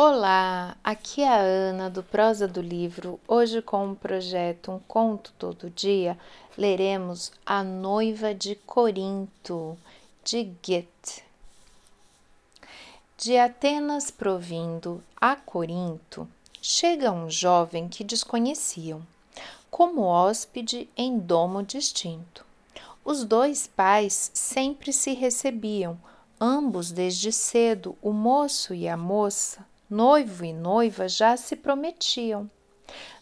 Olá, aqui é a Ana do Prosa do Livro. Hoje, com o projeto Um Conto Todo Dia, leremos A Noiva de Corinto, de Goethe. De Atenas provindo a Corinto, chega um jovem que desconheciam, como hóspede em domo distinto. Os dois pais sempre se recebiam, ambos desde cedo, o moço e a moça Noivo e noiva já se prometiam.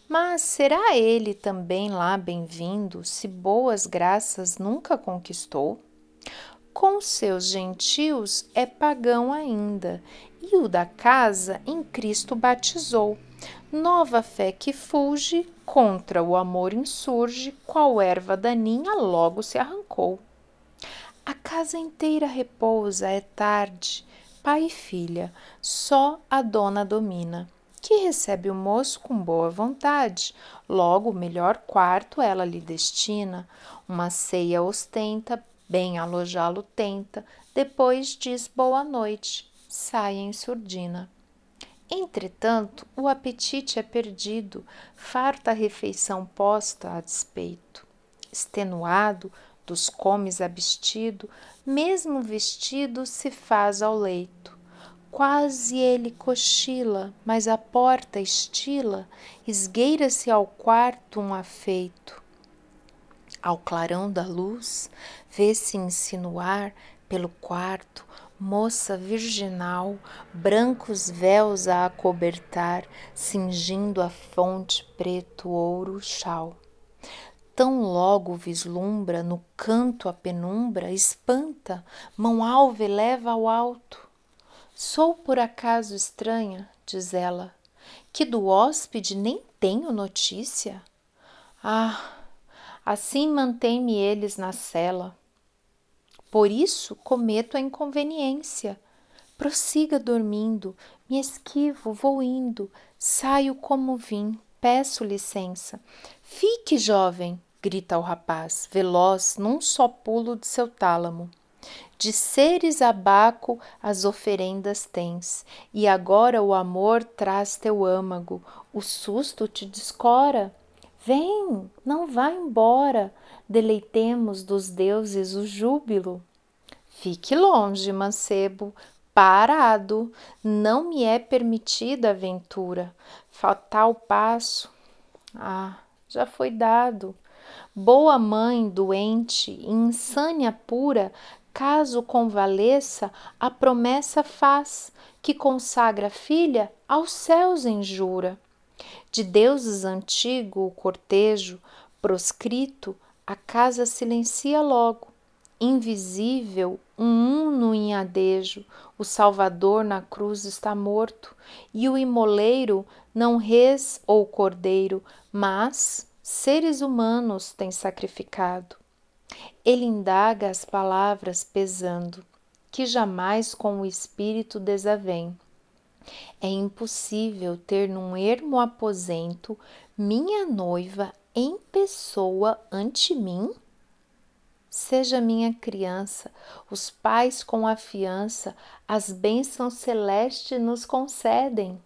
Mas será ele também lá bem-vindo, se boas graças nunca conquistou? Com seus gentios é pagão ainda, e o da casa em Cristo batizou. Nova fé que fulge, contra o amor insurge, qual erva daninha logo se arrancou. A casa inteira repousa, é tarde, pai e filha, só a dona domina, que recebe o moço com boa vontade. Logo, o melhor quarto ela lhe destina, uma ceia ostenta, bem alojá-lo tenta, depois diz boa noite, sai em surdina. Entretanto, o apetite é perdido, farta refeição posta a despeito. Extenuado, dos comes abstido, mesmo vestido se faz ao leito. Quase ele cochila, mas a porta estila, esgueira-se ao quarto um afeito. Ao clarão da luz, vê-se insinuar pelo quarto moça virginal, brancos véus a acobertar, cingindo a fonte preto ouro chal tão logo vislumbra no canto a penumbra, espanta, mão alva eleva ao alto. Sou por acaso estranha, diz ela, que do hóspede nem tenho notícia? Ah, assim mantém-me eles na cela. Por isso cometo a inconveniência. Prossiga dormindo, me esquivo, vou indo, saio como vim, peço licença. Fique, jovem, grita o rapaz, veloz num só pulo de seu tálamo. De seres abaco as oferendas tens, e agora o amor traz teu âmago, o susto te descora. Vem, não vá embora, deleitemos dos deuses o júbilo. Fique longe, mancebo, parado, não me é permitida aventura. Fatal passo, ah, já foi dado. Boa mãe doente, insânia pura, caso convalesça, a promessa faz, que consagra a filha aos céus em jura. De deuses antigo o cortejo, proscrito, a casa silencia logo. Invisível, um uno em adejo, o Salvador na cruz está morto, e o imoleiro não res ou cordeiro, mas seres humanos tem sacrificado. Ele indaga as palavras pesando, que jamais com o espírito desavém. É impossível ter num ermo aposento minha noiva em pessoa ante mim? Seja minha criança, os pais com a fiança, as bênçãos celestes nos concedem.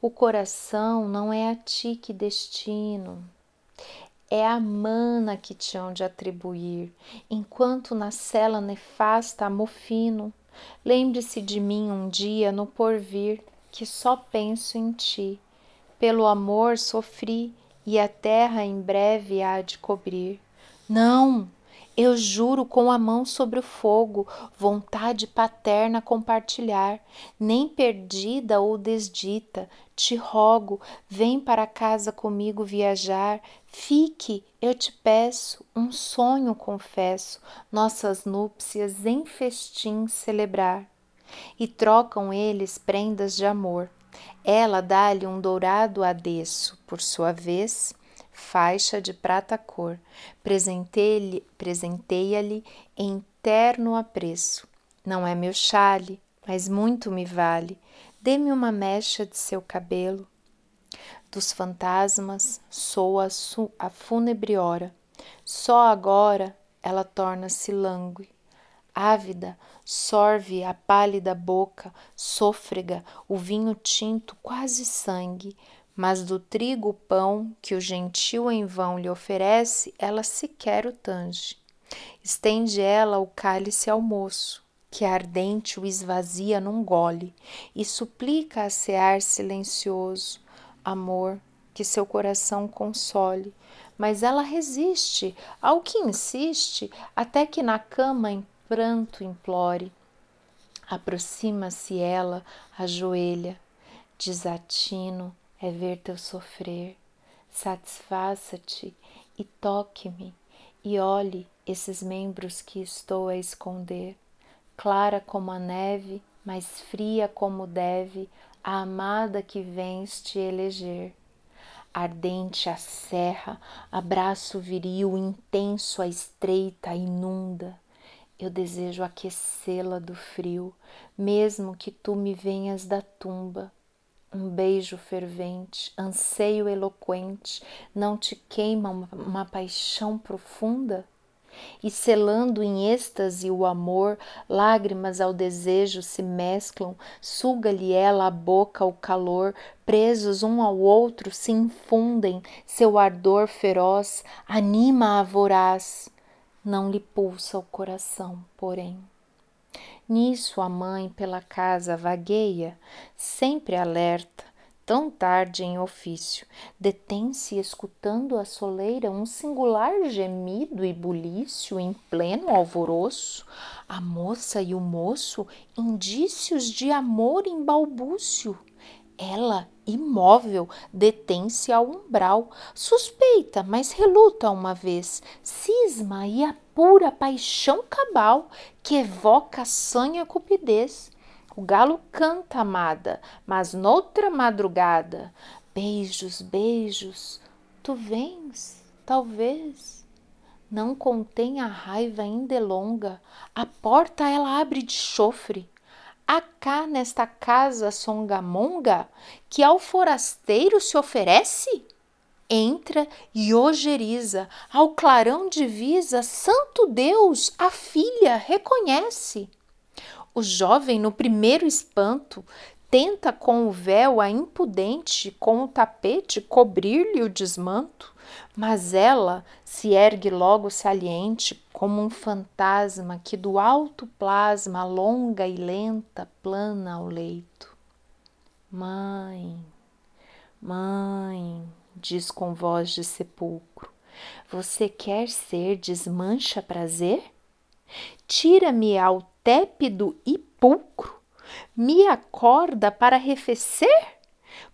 O coração não é a ti que destino, é a mana que te hão de atribuir, enquanto na cela nefasta amofino. Lembre-se de mim um dia no porvir, que só penso em ti. Pelo amor sofri e a terra em breve há de cobrir. Não, eu juro com a mão sobre o fogo, vontade paterna compartilhar, nem perdida ou desdita, te rogo, vem para casa comigo viajar, fique, eu te peço, um sonho confesso, nossas núpcias em festim celebrar. E trocam eles prendas de amor. Ela dá-lhe um dourado adeço, por sua vez, faixa de prata cor, presenteia-lhe em terno apreço. Não é meu chale, mas muito me vale. Dê-me uma mecha de seu cabelo. Dos fantasmas soa a fúnebre hora. Só agora ela torna-se langue. ávida, sorve a pálida boca, sôfrega, o vinho tinto quase sangue, mas do trigo pão que o gentil em vão lhe oferece, ela sequer o tange. Estende ela o cálice ao moço, que ardente o esvazia num gole, e suplica a cear silencioso, amor, que seu coração console, mas ela resiste ao que insiste, até que na cama em pranto implore. Aproxima-se ela, ajoelha, desatino é ver teu sofrer. Satisfaça-te e toque-me, e olhe esses membros que estou a esconder. Clara como a neve, mais fria como deve a amada que vens te eleger ardente a serra, abraço viril, intenso a estreita, inunda. Eu desejo aquecê-la do frio, mesmo que tu me venhas da tumba. Um beijo fervente, anseio eloquente, não te queima uma, paixão profunda? e selando em êxtase o amor, lágrimas ao desejo se mesclam, suga-lhe ela a boca o calor, presos um ao outro se infundem, seu ardor feroz anima a voraz, não lhe pulsa o coração, porém. Nisso a mãe pela casa vagueia, sempre alerta, tão tarde em ofício, detém-se escutando a soleira um singular gemido e bulício em pleno alvoroço, a moça e o moço indícios de amor em balbúcio. Ela, imóvel, detém-se ao umbral, suspeita, mas reluta uma vez, cisma e apura paixão cabal que evoca sanha cupidez o galo canta, amada, mas noutra madrugada, beijos, beijos, tu vens, talvez. Não contém a raiva ainda longa, a porta ela abre de chofre. Há cá nesta casa songamonga que ao forasteiro se oferece? Entra e ojeriza, ao clarão divisa, Santo Deus, a filha reconhece. O jovem, no primeiro espanto, tenta com o véu a impudente, com o tapete, cobrir-lhe o desmanto, mas ela se ergue logo saliente, como um fantasma que do alto plasma, longa e lenta, plana ao leito. Mãe, mãe, diz com voz de sepulcro, você quer ser desmancha prazer? Tira-me ao tépido e pulcro, me acorda para arrefecer?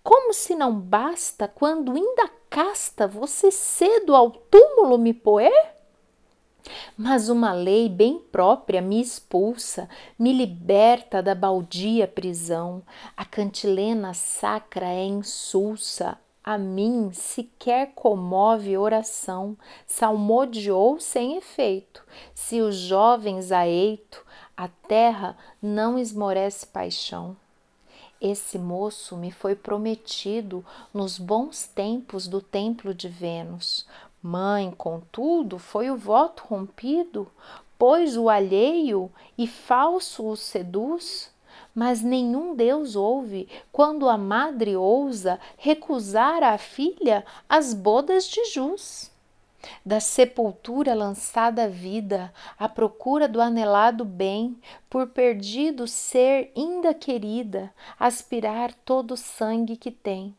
Como se não basta, quando ainda casta, você cedo ao túmulo me poer? Mas uma lei bem própria me expulsa, me liberta da baldia prisão. A cantilena sacra é insulsa, a mim sequer comove oração, salmodiou sem efeito. Se os jovens a eito, a terra não esmorece paixão. Esse moço me foi prometido nos bons tempos do templo de Vênus. Mãe, contudo, foi o voto rompido, pois o alheio e falso o seduz. Mas nenhum Deus ouve quando a madre ousa recusar à filha as bodas de jus da sepultura lançada a vida, à procura do anelado bem, por perdido ser ainda querida, aspirar todo o sangue que tem.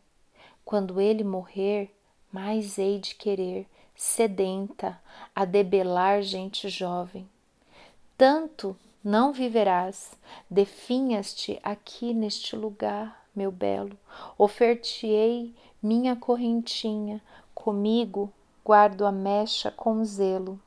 Quando ele morrer, mais hei de querer, sedenta, a debelar gente jovem. Tanto não viverás, definhas-te aqui neste lugar, meu belo, ofertei minha correntinha, comigo guardo a mecha com zelo.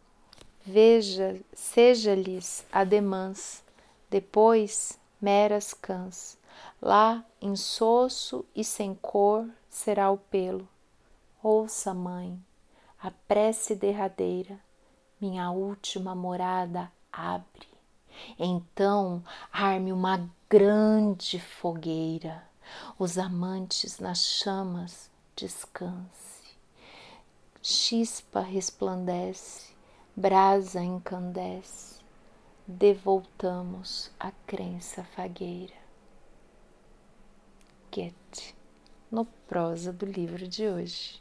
Veja, seja-lhes ademãs, depois meras cãs. Lá, insosso e sem cor, será o pelo. Ouça, mãe, a prece derradeira, minha última morada abre. Então arme uma grande fogueira, os amantes nas chamas descanse chispa resplandece, brasa encandece. devoltamos a crença fagueira. Goethe, no prosa do livro de hoje.